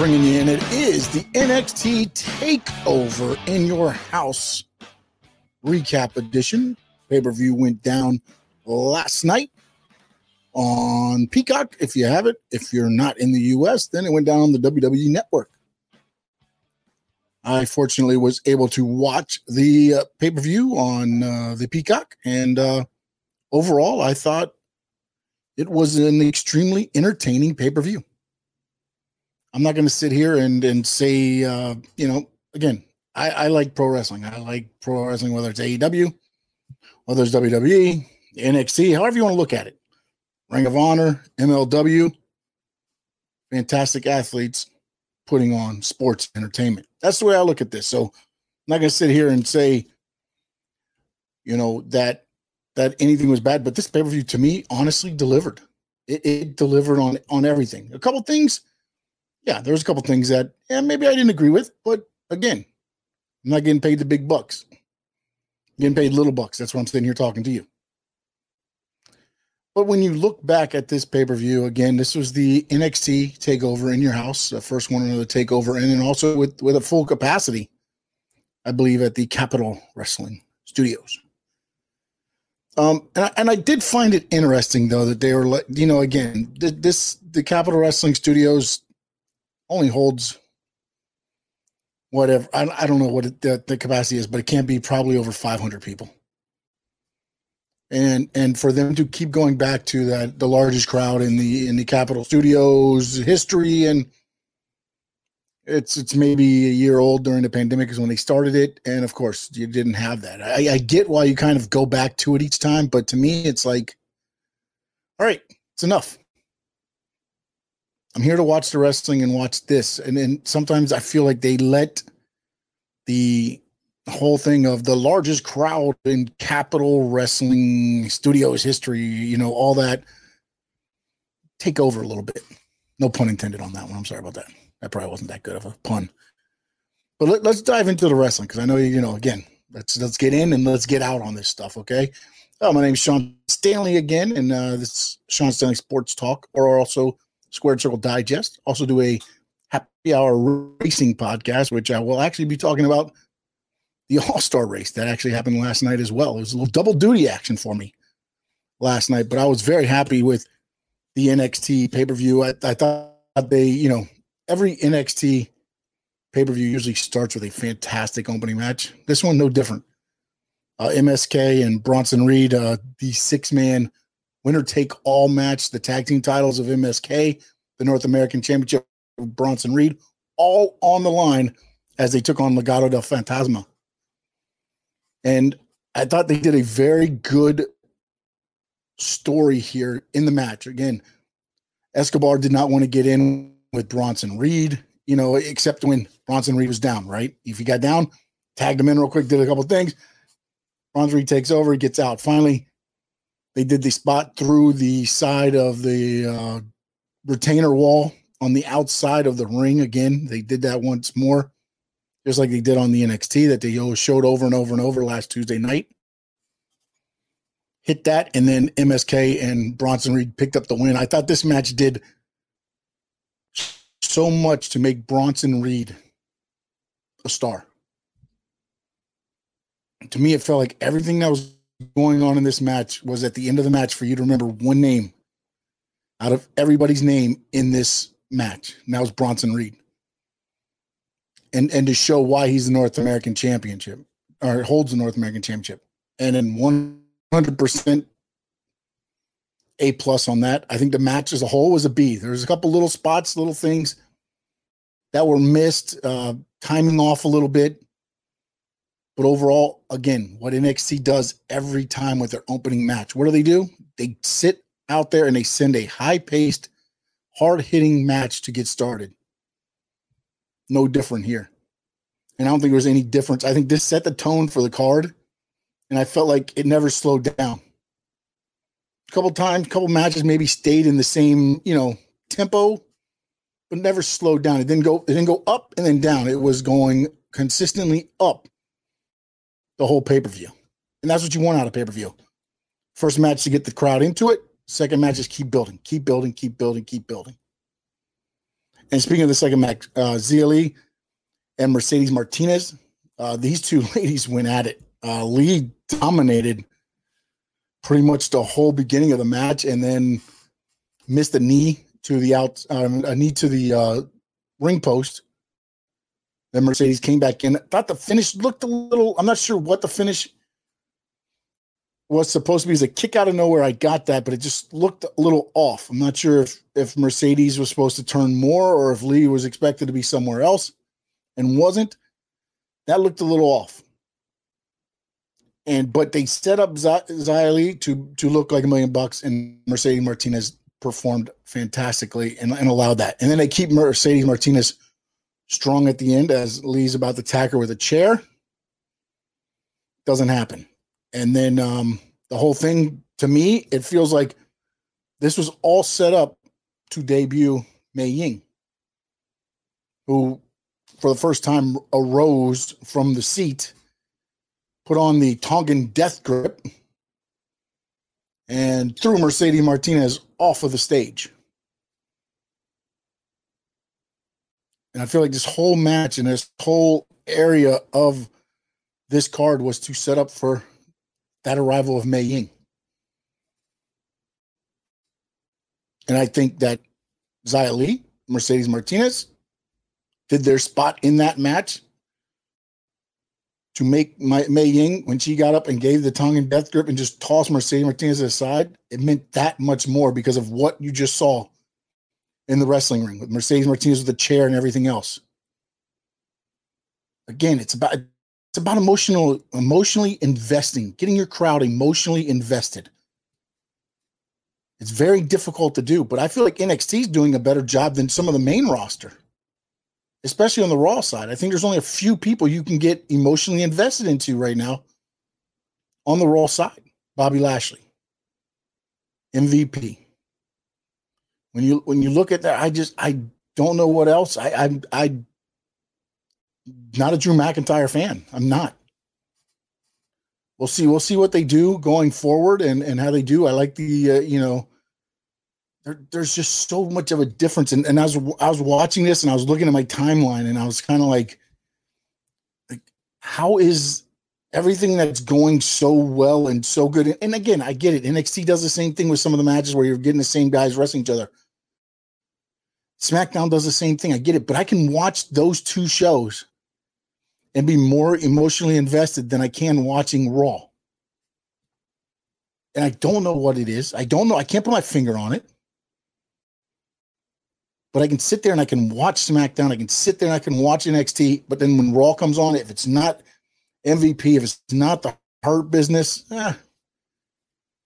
bringing you in. It is the NXT Takeover in Your House recap edition. Pay per view went down last night on Peacock. If you have it, if you're not in the US, then it went down on the WWE Network. I fortunately was able to watch the uh, pay per view on uh, the Peacock, and uh, overall, I thought it was an extremely entertaining pay per view. I'm not going to sit here and and say, uh, you know, again, I, I like pro wrestling. I like pro wrestling, whether it's AEW, whether it's WWE, NXT, however you want to look at it. Ring of Honor, MLW, fantastic athletes putting on sports entertainment. That's the way I look at this. So I'm not going to sit here and say, you know, that that anything was bad, but this pay per view to me honestly delivered. It, it, delivered on on everything. A couple things, yeah, there was a couple things that yeah maybe I didn't agree with, but again, I'm not getting paid the big bucks. I'm getting paid little bucks. That's why I'm sitting here talking to you. But when you look back at this pay per view, again, this was the NXT takeover in your house, the first one of the takeover, and then also with with a full capacity, I believe, at the Capitol Wrestling Studios. Um, and I, and I did find it interesting though that they were, like, you know, again, this the Capitol Wrestling Studios only holds whatever. I, I don't know what it, the, the capacity is, but it can't be probably over 500 people. And and for them to keep going back to that the largest crowd in the in the Capitol Studios history and it's it's maybe a year old during the pandemic is when they started it. And of course you didn't have that. I, I get why you kind of go back to it each time but to me it's like all right it's enough i'm here to watch the wrestling and watch this and then sometimes i feel like they let the whole thing of the largest crowd in Capitol Wrestling Studios history, you know, all that take over a little bit. No pun intended on that one. I'm sorry about that. That probably wasn't that good of a pun. But let, us dive into the wrestling because I know you know again. Let's let's get in and let's get out on this stuff. Okay. Oh, my name is Sean Stanley again, and uh, this is Sean Stanley Sports Talk, or also Squared Circle Digest. Also do a happy hour racing podcast, which I will actually be talking about the All Star race that actually happened last night as well. It was a little double duty action for me last night, but I was very happy with the NXT pay per view. I, I, thought they, you know, every NXT pay per view usually starts with a fantastic opening match. This one, no different. Uh, MSK and Bronson Reed, uh, the six man winner take all match, the tag team titles of MSK, the North American Championship of Bronson Reed, all on the line as they took on Legado del Fantasma. And I thought they did a very good story here in the match. Again, Escobar did not want to get in with Bronson Reed, you know, except when Bronson Reed was down, right? If he got down, tagged him in real quick, did a couple things. Bronson Reed takes over, he gets out. Finally, they did the spot through the side of the uh, retainer wall on the outside of the ring. Again, they did that once more just like they did on the NXT that they showed over and over and over last Tuesday night. Hit that, and then MSK and Bronson Reed picked up the win. I thought this match did so much to make Bronson Reed a star. To me, it felt like everything that was going on in this match was at the end of the match for you to remember one name out of everybody's name in this match. And that was Bronson Reed and and to show why he's the North American championship or holds the North American championship. And in 100% A plus on that. I think the match as a whole was a B. There's a couple little spots, little things that were missed, uh, timing off a little bit. But overall, again, what NXT does every time with their opening match, what do they do? They sit out there and they send a high paced, hard hitting match to get started no different here. And I don't think there was any difference. I think this set the tone for the card. And I felt like it never slowed down. A couple times, a couple matches maybe stayed in the same, you know, tempo, but never slowed down. It didn't go, it didn't go up and then down. It was going consistently up the whole pay-per-view. And that's what you want out of pay-per-view. First match to get the crowd into it. Second match is keep building, keep building, keep building, keep building. And speaking of the second match, uh, Li and Mercedes Martinez, uh, these two ladies went at it. Uh, Li dominated pretty much the whole beginning of the match, and then missed a knee to the out, um, a knee to the uh, ring post. Then Mercedes came back in. Thought the finish looked a little. I'm not sure what the finish was supposed to be as a kick out of nowhere. I got that, but it just looked a little off. I'm not sure if if Mercedes was supposed to turn more or if Li was expected to be somewhere else and wasn't. That looked a little off. And but they set up Li to to look like a million bucks, and Mercedes Martinez performed fantastically and, and allowed that. And then they keep Mercedes Martinez strong at the end as Li's about to attack her with a chair. Doesn't happen. And then um, the whole thing, to me, it feels like this was all set up to debut Mei Ying, who for the first time arose from the seat, put on the Tongan death grip, and threw Mercedes Martinez off of the stage. And I feel like this whole match and this whole area of this card was to set up for that arrival of Mei Ying. And I think that Xia Li, Mercedes Martinez, did their spot in that match to make my, Mei Ying, when she got up and gave the Tongan death grip and just tossed Mercedes Martinez aside, it meant that much more because of what you just saw in the wrestling ring with Mercedes Martinez with the chair and everything else. Again, it's about it's about emotional emotionally investing, getting your crowd emotionally invested. It's very difficult to do, but I feel like NXT is doing a better job than some of the main roster, especially on the Raw side. I think there's only a few people you can get emotionally invested into right now on the Raw side. Bobby Lashley, MVP. When you when you look at that, I just I don't know what else. I I I not a Drew McIntyre fan. I'm not. We'll see. We'll see what they do going forward and and how they do. I like the uh, you know. There, there's just so much of a difference, and, and I was I was watching this and I was looking at my timeline and I was kind of like, like, how is everything that's going so well and so good? And again, I get it. NXT does the same thing with some of the matches where you're getting the same guys wrestling each other. SmackDown does the same thing. I get it, but I can watch those two shows and be more emotionally invested than I can watching Raw. And I don't know what it is. I don't know. I can't put my finger on it. But I can sit there and I can watch SmackDown. I can sit there and I can watch NXT. But then when Raw comes on, if it's not MVP, if it's not the Hurt Business, eh,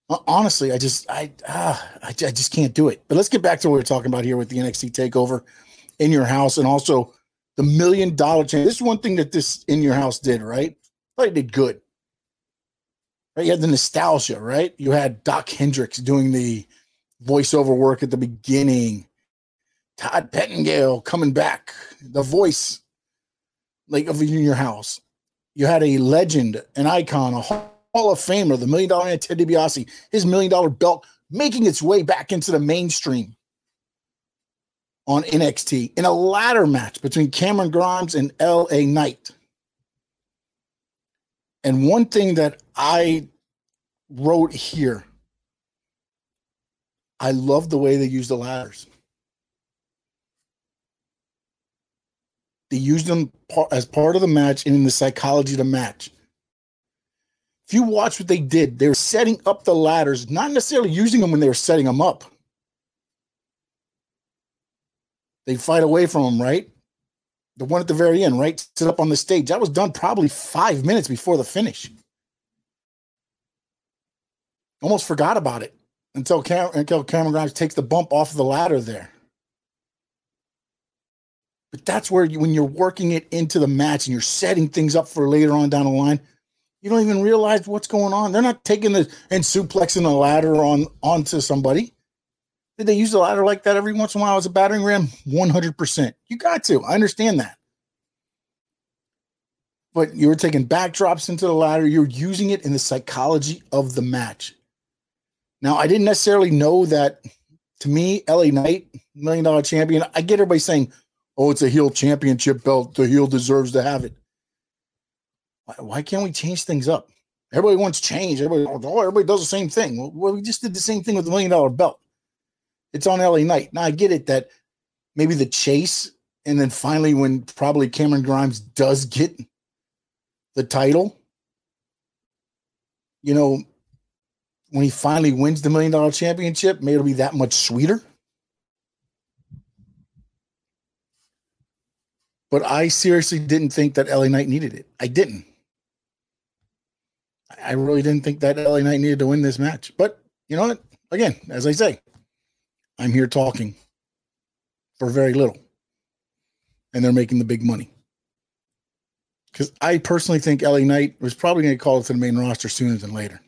honestly, I just I ah, I, I just can't do it. But let's get back to what we're talking about here with the NXT takeover in your house and also the million dollar chance. This is one thing that this in your house did, right? But it did good. Right? You had the nostalgia, right? You had Doc Hendrix doing the voiceover work at the beginning. Todd Pettengill coming back, the voice like of in your house. You had a legend, an icon, a Hall of Famer, the Million Dollar Man Ted DiBiase, his Million Dollar Belt making its way back into the mainstream on NXT in a ladder match between Cameron Grimes and LA Knight. And one thing that I wrote here, I love the way they use the ladders. They used them as part of the match and in the psychology of the match. If you watch what they did, they were setting up the ladders, not necessarily using them when they were setting them up. They fight away from them, right? The one at the very end, right? Sit up on the stage. That was done probably five minutes before the finish. Almost forgot about it until, Cam- until Cameron Grimes takes the bump off of the ladder there. But that's where you, when you're working it into the match and you're setting things up for later on down the line, you don't even realize what's going on. They're not taking the and suplexing the ladder on onto somebody. Did they use the ladder like that every once in a while as a battering ram? 100%. You got to. I understand that. But you were taking backdrops into the ladder. You're using it in the psychology of the match. Now, I didn't necessarily know that to me, LA Knight, million dollar champion. I get everybody saying, oh, it's a heel championship belt. The heel deserves to have it. Why, why can't we change things up? Everybody wants change. Everybody, oh, oh everybody does the same thing. Well, we just did the same thing with the million dollar belt. It's on LA Knight. Now I get it that maybe the chase, and then finally when probably Cameron Grimes does get the title, you know, when he finally wins the million dollar championship, maybe it'll be that much sweeter. But I seriously didn't think that LA Knight needed it. I didn't. I really didn't think that LA Knight needed to win this match. But you know what? Again, as I say, I'm here talking for very little. And they're making the big money. Because I personally think LA Knight was probably going to call it to the main roster sooner than later.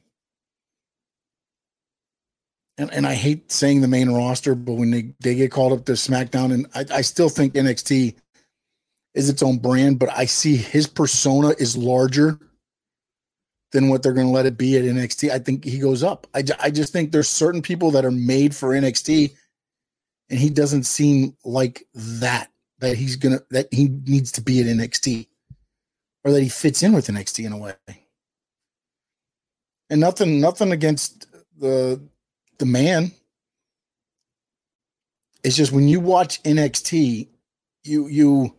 And, and I hate saying the main roster, but when they, they get called up to SmackDown, and I, I still think NXT is its own brand, but I see his persona is larger than what they're going to let it be at NXT. I think he goes up. I, I just think there's certain people that are made for NXT, and he doesn't seem like that. That he's gonna that he needs to be at NXT, or that he fits in with NXT in a way. And nothing, nothing against the the man. It's just when you watch NXT, you you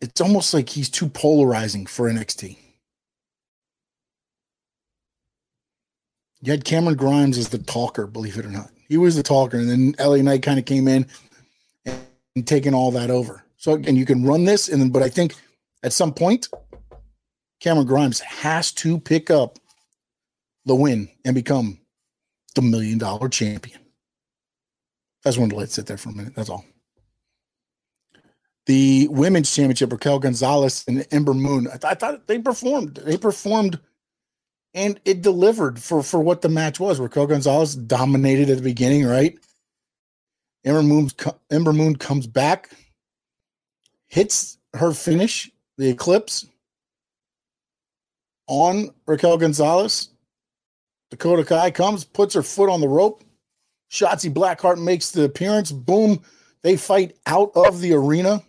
it's almost like he's too polarizing for NXT. You had Cameron Grimes as the talker, believe it or not. He was the talker, and then LA Knight kind of came in and, and taken all that over. So again, you can run this, and then but I think at some point, Cameron Grimes has to pick up the win and become the million dollar champion. I just wanted to let it sit there for a minute. That's all the women's championship, Raquel Gonzalez and Ember Moon. I, th- I, thought they performed. They performed, and it delivered for for what the match was. Raquel Gonzalez dominated at the beginning, right? Ember Moon, Ember Moon comes back, hits her finish, the Eclipse, on Raquel Gonzalez. Dakota Kai comes, puts her foot on the rope. Shotzi Blackheart makes the appearance. Boom. They fight out of the arena.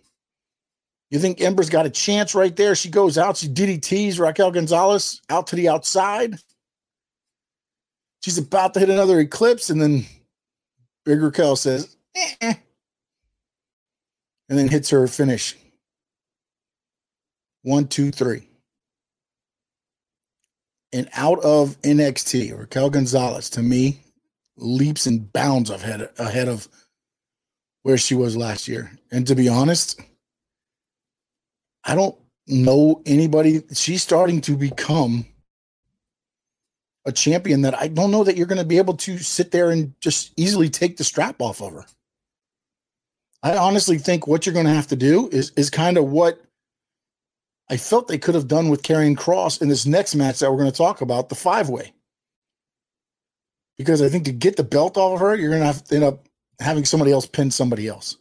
You think Ember's got a chance right there? She goes out, she DDTs Raquel Gonzalez out to the outside. She's about to hit another eclipse, and then Big Raquel says, eh, and then hits her finish. One, two, three. And out of NXT, Raquel Gonzalez, to me, leaps and bounds ahead, ahead of where she was last year. And to be honest, I don't know anybody. She's starting to become a champion that I don't know that you're going to be able to sit there and just easily take the strap off of her. I honestly think what you're going to have to do is is kind of what I felt they could have done with Karrion Kross in this next match that we're going to talk about, the five way. Because I think to get the belt off of her, you're going to have to end up having somebody else pin somebody else.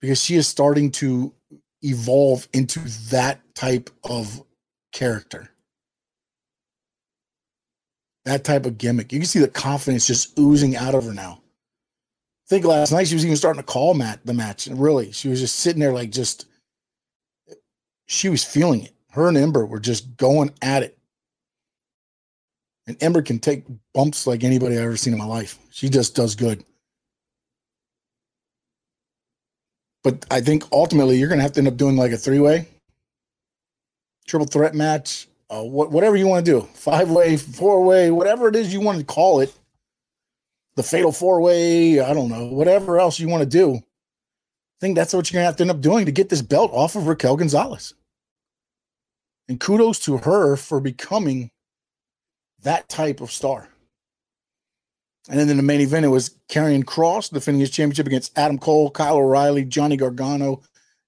Because she is starting to evolve into that type of character. That type of gimmick. You can see the confidence just oozing out of her now. I think last night she was even starting to call Matt the match. And really, she was just sitting there like just she was feeling it. Her and Ember were just going at it. And Ember can take bumps like anybody I've ever seen in my life. She just does good. But I think ultimately you're going to have to end up doing like a three way, triple threat match, uh, wh- whatever you want to do, five way, four way, whatever it is you want to call it, the fatal four way, I don't know, whatever else you want to do. I think that's what you're going to have to end up doing to get this belt off of Raquel Gonzalez. And kudos to her for becoming that type of star. And then in the main event, it was Karrion Kross defending his championship against Adam Cole, Kyle O'Reilly, Johnny Gargano,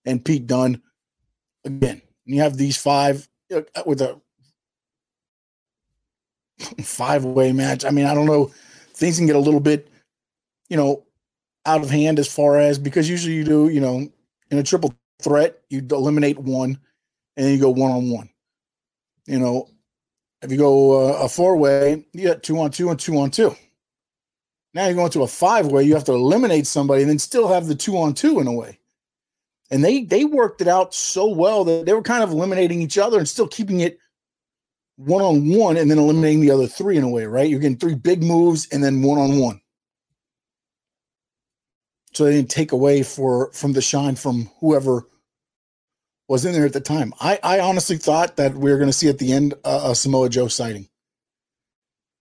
and Pete Dunne. Again, you have these five uh, with a five way match. I mean, I don't know. Things can get a little bit, you know, out of hand as far as because usually you do, you know, in a triple threat, you eliminate one and then you go one on one. You know, If you go uh, a four way, you got two on two and two on two. Now you're going to a five way, you have to eliminate somebody and then still have the two on two in a way. And they they worked it out so well that they were kind of eliminating each other and still keeping it one on one and then eliminating the other three in a way, right? You're getting three big moves and then one on one. So they didn't take away for from the shine from whoever was in there at the time. I, I honestly thought that we were going to see at the end uh, a Samoa Joe sighting.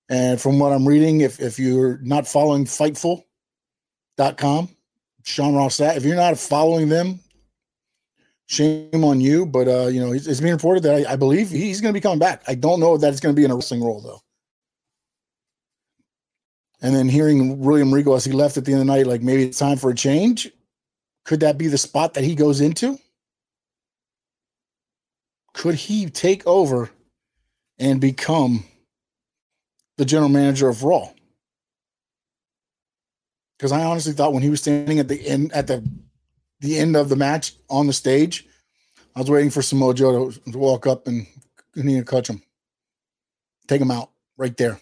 And from what I'm reading, if, if you're not following Fightful.com, Sean Ross, if you're not following them, shame on you. But, uh, you know, it's, it's being reported that I, I believe he's going to be coming back. I don't know that it's going to be in a wrestling role, though. And then hearing William Regal as he left at the end of the night, like maybe it's time for a change. Could that be the spot that he goes into? could he take over and become the general manager of Raw? Because I honestly thought when he was standing at the end at the the end of the match on the stage, I was waiting for Samoa Joe to, to walk up and to catch him, take him out right there.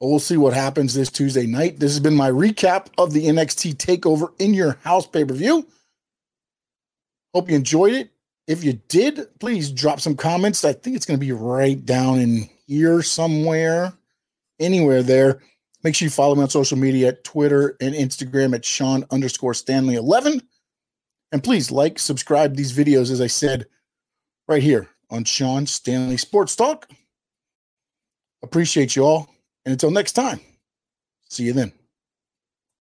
But we'll see what happens this Tuesday night. This has been my recap of the NXT Takeover in Your House pay per view. Hope you enjoyed it. If you did, please drop some comments. I think it's going to be right down in here somewhere, anywhere there. Make sure you follow me on social media at Twitter and Instagram at Sean underscore Stanley 11. And please like, subscribe these videos, as I said, right here on Sean Stanley Sports Talk. Appreciate you all. And until next time, see you then.